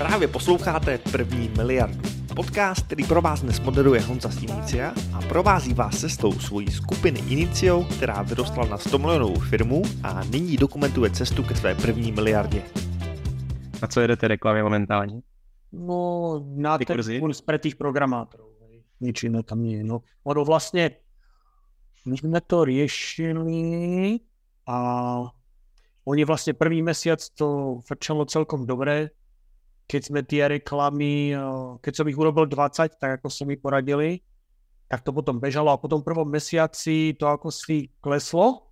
Právě posloucháte První miliardu. Podcast, který pro vás dnes moderuje Honza z Inicia a provází vás cestou svojí skupiny Inicio, která vyrostla na 100 milionovou firmu a nyní dokumentuje cestu ke své první miliardě. Na co jedete reklamy momentálně? No, na Ty ten kurzy? kurz pre tých programátorov. hej. Nič iné tam nie je. No, ono vlastne, my sme to riešili a oni vlastne prvý mesiac to frčalo celkom dobre. Keď sme tie reklamy, eh, keď som ich urobil 20, tak ako som mi poradili, tak to potom bežalo a po tom prvom mesiaci to ako si kleslo,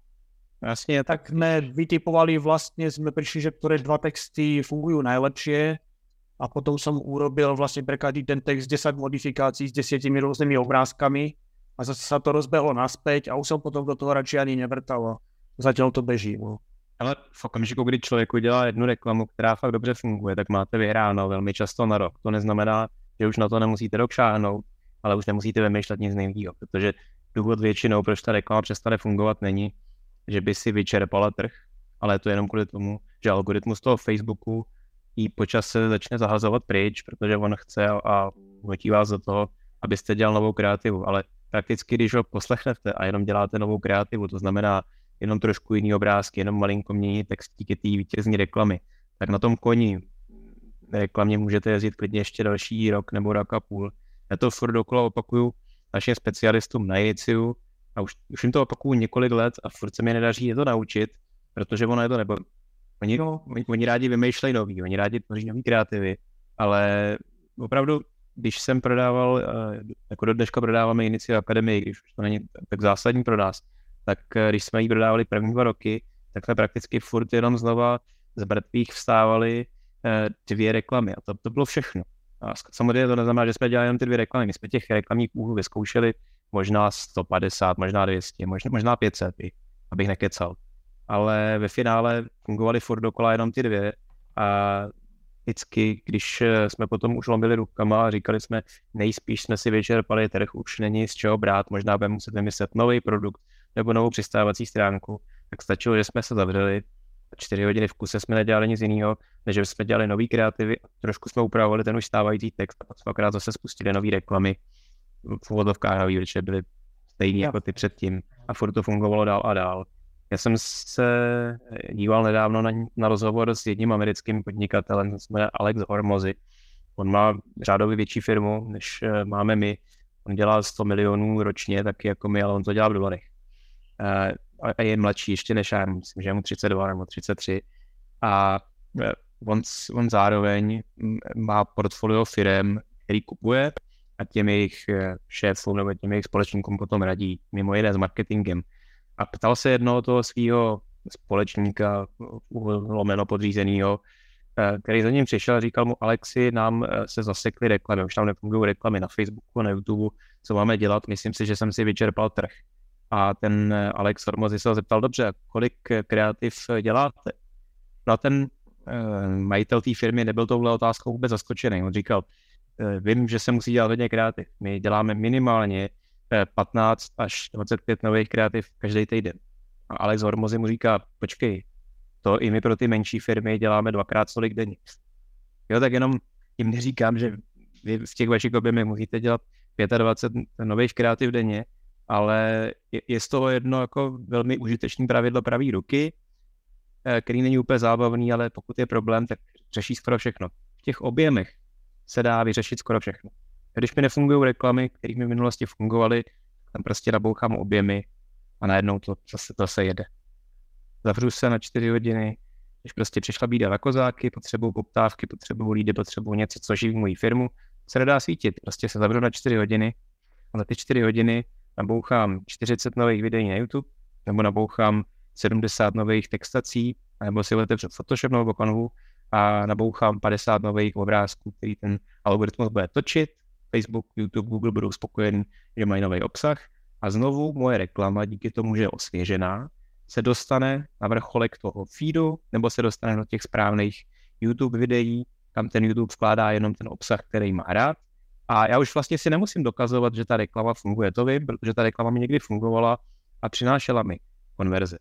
Jasně, tak tak sme vytipovali vlastne, sme prišli, že ktoré dva texty fungujú najlepšie a potom som urobil vlastne pre každý ten text 10 modifikácií s desiatimi rôznymi obrázkami. A zase sa to rozbehlo naspäť a už som potom do toho radšej ani nevrtal. Zatiaľ to beží. No. Ale v okamžiku, kdy člověk udělá jednu reklamu, která fakt dobře funguje, tak máte vyhráno velmi často na rok. To neznamená, že už na to nemusíte rok šáhnout, ale už nemusíte vymýšlet nic nejvího, protože důvod většinou, proč ta reklama přestane fungovat, není, že by si vyčerpala trh, ale je to jenom kvůli tomu, že algoritmus toho Facebooku počas se začne zahazovat pryč, protože on chce a, a nutí vás do toho, abyste dělal novou kreativu. Ale prakticky, když ho poslechnete a jenom děláte novou kreativu, to znamená jenom trošku jiný obrázky, jenom malinko mění text díky té vítězní reklamy, tak na tom koni reklamě můžete jezdit klidně ještě další rok nebo rok a půl. Já to furt dokola opakuju našim specialistům na Iniciu a už, už jim to opakuju několik let a furt se mi nedaří je to naučit, protože ono je to nebo Oni, No. oni, oni rádi vymýšlejí nový, oni rádi tvoří nový kreativy, ale opravdu, když jsem prodával, eh, jako do dneška prodáváme Inicio Akademii, když už to není tak zásadní pro nás, tak eh, když jsme ji prodávali první dva roky, tak jsme prakticky furt jenom znova z mrtvých vstávali eh, dvě reklamy a to, to bylo všechno. A samozřejmě to neznamená, že jsme dělali jenom ty dvě reklamy, my jsme těch reklamních úhlů vyzkoušeli možná 150, možná 200, možná, možná 500, i, abych nekecal. Ale ve finále fungovaly furt dokola jenom ty dvě a vždycky, když eh, jsme potom už lomili rukama a říkali jsme, nejspíš jsme si vyčerpali trh, už není z čeho brát, možná budeme muset vymyslet nový produkt nebo novou přistávací stránku, tak stačilo, že jsme se zavřeli, čtyři hodiny v kuse jsme nedělali nic jiného, než jsme dělali nový kreativy, trošku jsme upravovali ten už stávající text a jsme akorát zase spustili nový reklamy v úvodovkách nový, protože byly stejný Jo. jako ty předtím a furt to fungovalo dál a dál. Já jsem se díval nedávno na, na rozhovor s jedním americkým podnikatelem, jmenuje Alex Hormozy. On má řádově větší firmu, než eh, máme my. On dělá 100 milionů ročně, taky jako my, ale on to dělá v dolarech. Eh, A je mladší ještě než já, myslím, že je mu 32 nebo 33. A eh, on, on zároveň mm, má portfolio firem, který kupuje a těm jejich eh, šéfům nebo těm jejich společníkům potom radí, mimo jiné s marketingem. A ptal se jednoho toho svého společníka, lomeno podřízenýho, eh, který za ním přišel a říkal mu, Alexi, nám se zasekly reklamy, už tam nefungují reklamy na Facebooku, na YouTube, co máme dělat, myslím si, že jsem si vyčerpal trh. A ten eh, Alex Hormozy se ho zeptal, dobře, kolik eh, kreativ eh, děláte? No a ten majitel té firmy nebyl touhle otázkou vůbec zaskočený. On říkal, vím, že se musí dělat hodně kreativ. My děláme minimálně eh, 15 až 25 nových kreativ každý týden. A Alex Hormozy mu říká, počkej, to i my pro ty menší firmy děláme dvakrát tolik denně. Jo, tak jenom jim neříkám, že vy v těch vašich objemech musíte dělat 25 nových kreativ denně, ale je, je z toho jedno jako velmi užitečný pravidlo pravý ruky, eh, který není úplně zábavný, ale pokud je problém, tak řeší skoro všechno. V těch objemech se dá vyřešit skoro všechno. Když mi nefungují reklamy, které mi v minulosti fungovaly, tam prostě nabouchám objemy a najednou to zase, to se jede. Zavřu se na čtyři hodiny, když prostě přišla bída na kozáky, potřebuju poptávky, potřebuju lídy, potřebuju něco, co živí moji firmu, se nedá svítit. Prostě se zavřu na čtyři hodiny a za ty čtyři hodiny nabouchám 40 nových videí na YouTube, nebo nabouchám 70 nových textací, nebo si otevřu Photoshop nebo Canvu a nabouchám 50 nových obrázků, který ten algoritmus bude točit. Facebook, YouTube, Google budou spokojení, že mají nový obsah a znovu moje reklama díky tomu, že je osvěžená, se dostane na vrcholek toho feedu nebo se dostane do těch správných YouTube videí, kam ten YouTube vkládá jenom ten obsah, který má rád. A já už vlastně si nemusím dokazovat, že ta reklama funguje. To vím, protože ta reklama mi někdy fungovala a přinášela mi konverze.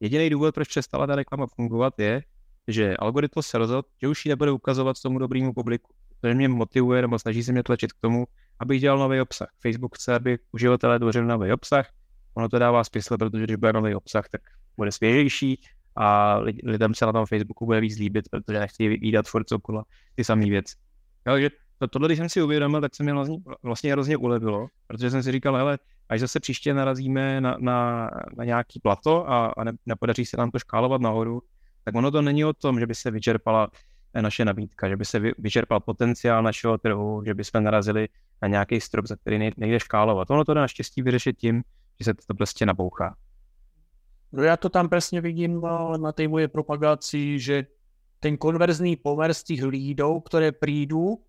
Jediný důvod, proč přestala ta reklama fungovat, je, že algoritmus se rozhodl, že už ji nebude ukazovat tomu dobrému publiku. To mě motivuje nebo snaží se mě tlačit k tomu, abych dělal nový obsah. Facebook chce, aby uživatelé tvořili nový obsah. Ono to dává smysl, protože když bude nový obsah, tak bude svěžejší a lidem se na tom Facebooku bude víc líbit, protože nechtějí vydat furt okolo ty samé věci. Takže to, tohle, když jsem si uvědomil, tak se mi vlastně, vlastně hrozně ulevilo, protože jsem si říkal, hele, až zase příště narazíme na, na, na nějaký plato a, a ne, nepodaří se nám to škálovat nahoru, tak ono to není o tom, že by se vyčerpala naše nabídka, že by se vyčerpal potenciál našeho trhu, že by jsme narazili na nějaký strop, za který nejde škálovat. Ono to dá naštěstí vyřešit tím, že se to prostě nabouchá. No já to tam přesně vidím na té moje propagaci, že ten konverzný pomer z těch lídov, které prídu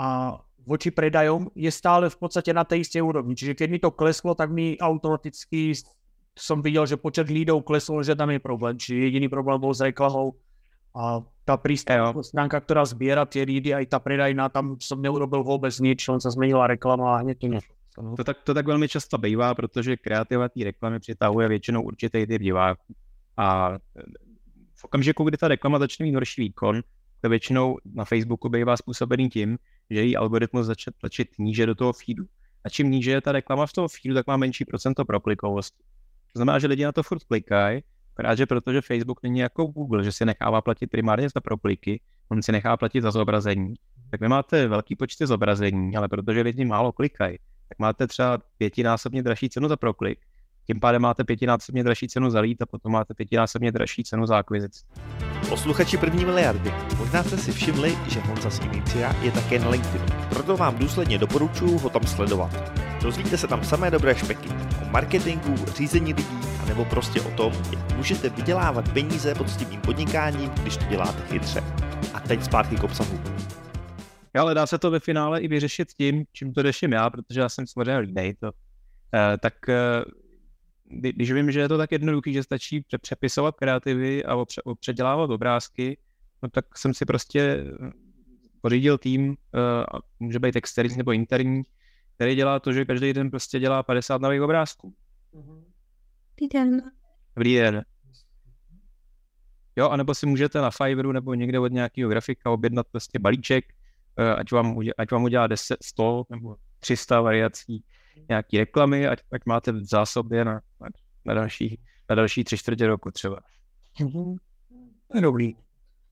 a voči predajom, je stále v podstate na tej istej úrovni. Čiže keď mi to kleslo, tak mi automaticky som videl, že počet lídov klesol, že tam je problém. Čiže jediný problém bol s reklamou a tá prístavná stránka, ktorá zbiera tie lídy, aj tá predajná, tam som neurobil vôbec nič, len sa zmenila reklama a hneď to nešlo. To tak, to tak velmi často bývá, protože kreativa té reklamy přitahuje většinou určitý typ diváků. A v okamžiku, kdy ta reklama začne mít horší výkon, to většinou na Facebooku bývá způsobený tím, že její algoritmus začne tlačit níže do toho feedu. A čím níže je ta reklama v tom feedu, tak má menší procento proklikovosti. To znamená, že lidi na to furt klikají, že protože Facebook není jako Google, že si nechává platit primárně za propliky, on si nechá platit za zobrazení, tak vy máte velký počty zobrazení, ale protože lidi málo klikají, tak máte třeba pětinásobně dražší cenu za proklik, tím pádem máte pětinásobně dražší cenu za lít a potom máte pětinásobně dražší cenu za akvizici. Posluchači první miliardy, možná jste si všimli, že Honza z Inicia je také na LinkedInu, proto vám důsledně doporučuji ho tam sledovat. Dozvíte se tam samé dobré špeky o marketingu, řízení lidí, nebo prostě o tom, jak můžete vydělávat peníze poctivým podnikáním, když to děláte chytře. A teď zpátky k obsahu. Ale dá se to ve finále i vyřešit tím, čím to řeším já, protože já jsem samozřejmě línej, to, eh, tak eh, když vím, že je to tak jednoduchý, že stačí přepisovat kreativy a předělávat obrázky, no tak jsem si prostě eh, pořídil tým, uh, může být externí nebo interní, který dělá to, že každý den prostě dělá 50 nových obrázků. Dobrý den. Dobrý den. Jo, anebo si můžete na Fiverru nebo někde od nějakého grafika objednat prostě balíček, ať vám, udělá, ať vám udělá 10, 100 nebo 300 variací nějaký reklamy, ať, ať máte v zásobě na, na, další, na další tři čtvrtě roku třeba. Mm-hmm. Dobrý.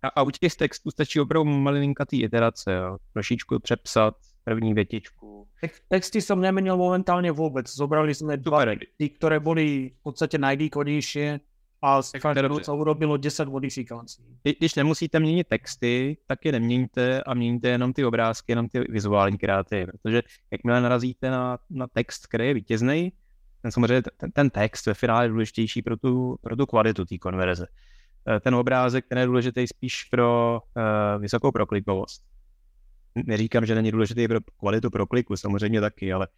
A, a u těch textů stačí opravdu malinkatý iterace, jo. trošičku přepsat první větičku. Texty jsem nemenil momentálně vůbec. Zobrali jsme dva ty, které byly v podstatě nejvýkonnější a z každého se urobilo 10 modifikací. Když nemusíte měnit texty, tak je neměníte a měníte jenom ty obrázky, jenom ty vizuální kreativy, protože jakmile narazíte na, na text, který je vítězný, ten samozřejmě ten, ten text ve finále je důležitější pro tu, pro tu kvalitu té konverze. Eh, ten obrázek, ten je důležitý spíš pro uh, vysokou proklikovost. Neříkám, že není důležitý pro kvalitu prokliku, samozřejmě taky, ale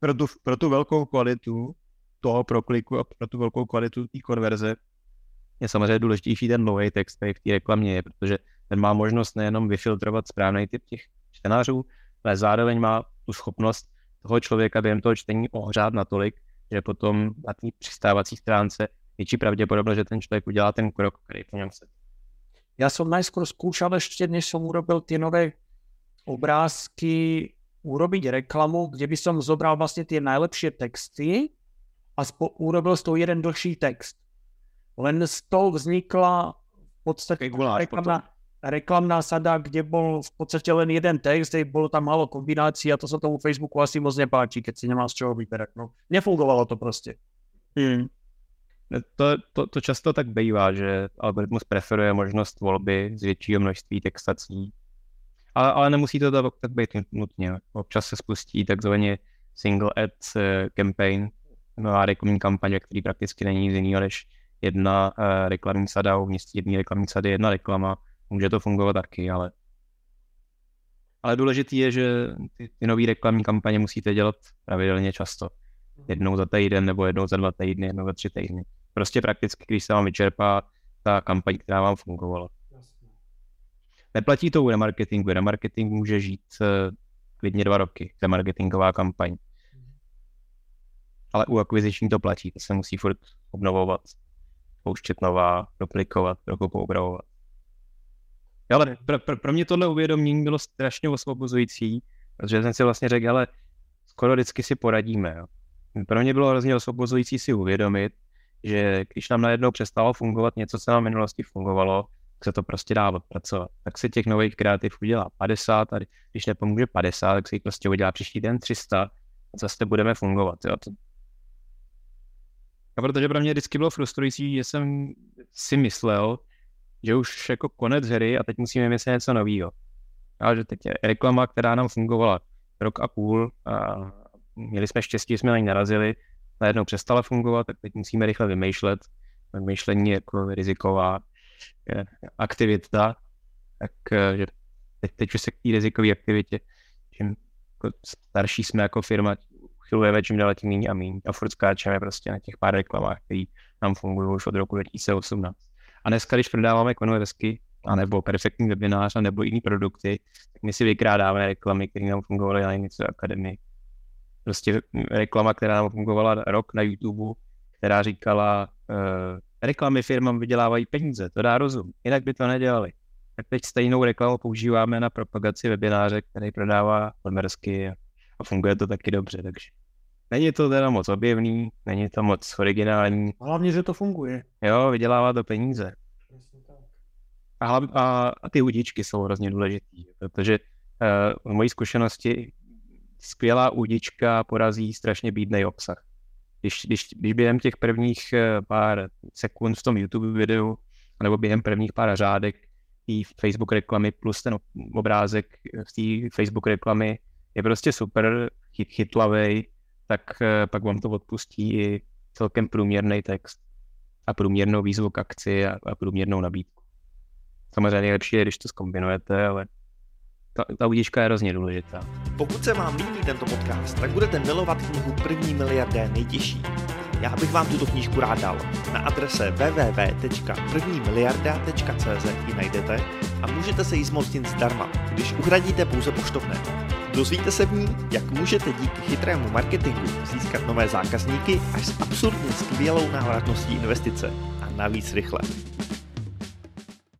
pro tu, pro tu velkou kvalitu toho prokliku a pro tu velkou kvalitu té konverze je samozřejmě důležitější ten nový text, který v té reklamě je, protože ten má možnost nejenom vyfiltrovat správný typ těch čtenářů, ale zároveň má tu schopnost toho člověka během toho čtení ohřát natolik, že potom na té přistávací stránce větší pravděpodobnost, že ten člověk udělá ten krok, který po něm se. Já jsem najskôr skúšal ještě, než jsem urobil ty nové obrázky, urobiť reklamu, kde by som zobral vlastně ty nejlepší texty a spo- urobil z toho jeden dlhší text. Len z toho vznikla v podstatě reklamná, reklamná sada, kde bol v podstate len jeden text, kde bolo tam málo kombinácií a to sa tomu Facebooku asi moc nepáči, keď si nemá z čoho vyberať. No, nefungovalo to prostě. Hmm. To, to, to často tak bývá, že algoritmus preferuje možnost volby z většího množství textací. Ale, ale nemusí to tak, tak být nutně. Občas se spustí takzvaně single ad eh, campaign, nová reklamní kampaň, který prakticky není nic jiného než jedna uh, reklamní sada, uvnitř jedné reklamní sady jedna reklama. Může to fungovat taky, ale ale důležitý je, že ty, ty nové reklamní kampaně musíte dělat pravidelně často. Jednou za týden, nebo jednou za dva týdny, jednou za tři týdny. Prostě prakticky, když se vám vyčerpá ta kampaň, která vám fungovala. Neplatí to u remarketingu. Remarketing může žít uh, klidně dva roky, remarketingová kampaň ale u akviziční to platí, to se musí furt obnovovat. pouštět nová, duplikovat, trochu poupravovat. Ale pro, pro, pro mě tohle uvědomění bylo strašně osvobozující, protože jsem si vlastně řekl, ale skoro vždycky si poradíme. Jo. Pro mě bylo hrozně osvobozující si uvědomit, že když nám najednou přestalo fungovat něco, co nám v minulosti fungovalo, tak se to prostě dá odpracovat. Tak se těch nových kreativ udělá 50 a když nepomůže 50, tak se jich prostě udělá příští den 300 a zase budeme fungovat. Jo. A protože pro mě vždycky bylo frustrující, že jsem si myslel, že už jako konec hry a teď musíme myslet něco nového. A že teď je reklama, která nám fungovala rok a půl a měli jsme štěstí, jsme na ní narazili, najednou přestala fungovat, tak teď musíme rychle vymýšlet. Myšlení jako riziková aktivita, tak eh, teď, teď už se k té rizikové aktivitě, čím jako starší jsme jako firma, chylujeme čím dál tím méně a méně a furt skáčeme prostě na těch pár reklamách, které nám fungují už od roku 2018. A dneska, když prodáváme konverzky, anebo perfektní webinář, nebo jiné produkty, tak my si vykrádáme reklamy, které nám fungovaly na Inicio Akademii. Prostě reklama, která nám fungovala rok na YouTube, která říkala, uh, reklamy firmám vydělávají peníze, to dá rozum, jinak by to nedělali. Tak teď stejnou reklamu používáme na propagaci webináře, který prodává podmersky a, a funguje to taky dobře, takže není to teda moc objevný, není to moc originální. Hlavně, že to funguje. Jo, vydělává to peníze. A, hlav, a, a ty udičky jsou hrozně důležitý, protože uh, v mojí zkušenosti skvělá udička porazí strašně bídnej obsah. Když, když, když během těch prvních eh, pár sekund v tom YouTube videu, nebo během prvních pár řádek té Facebook reklamy plus ten obrázek v té Facebook reklamy je prostě super, chyt, chytlavej, tak eh, pak vám to odpustí i celkem průměrný text a průměrnou výzvu k akci a, a průměrnou nabídku. Samozřejmě nejlepší je, když to zkombinujete, ale ta, ta udička je hrozně důležitá. Pokud se vám líbí tento podcast, tak budete milovat knihu První miliardé nejtěžší. Já bych vám tuto knížku rád dal. Na adrese www.prvnimiliarda.cz ji najdete a můžete se jí zmocnit zdarma, když uhradíte pouze poštovné. Dozvíte se v ní, jak můžete díky chytrému marketingu získat nové zákazníky až s absurdně skvělou návratností investice a navíc rychle.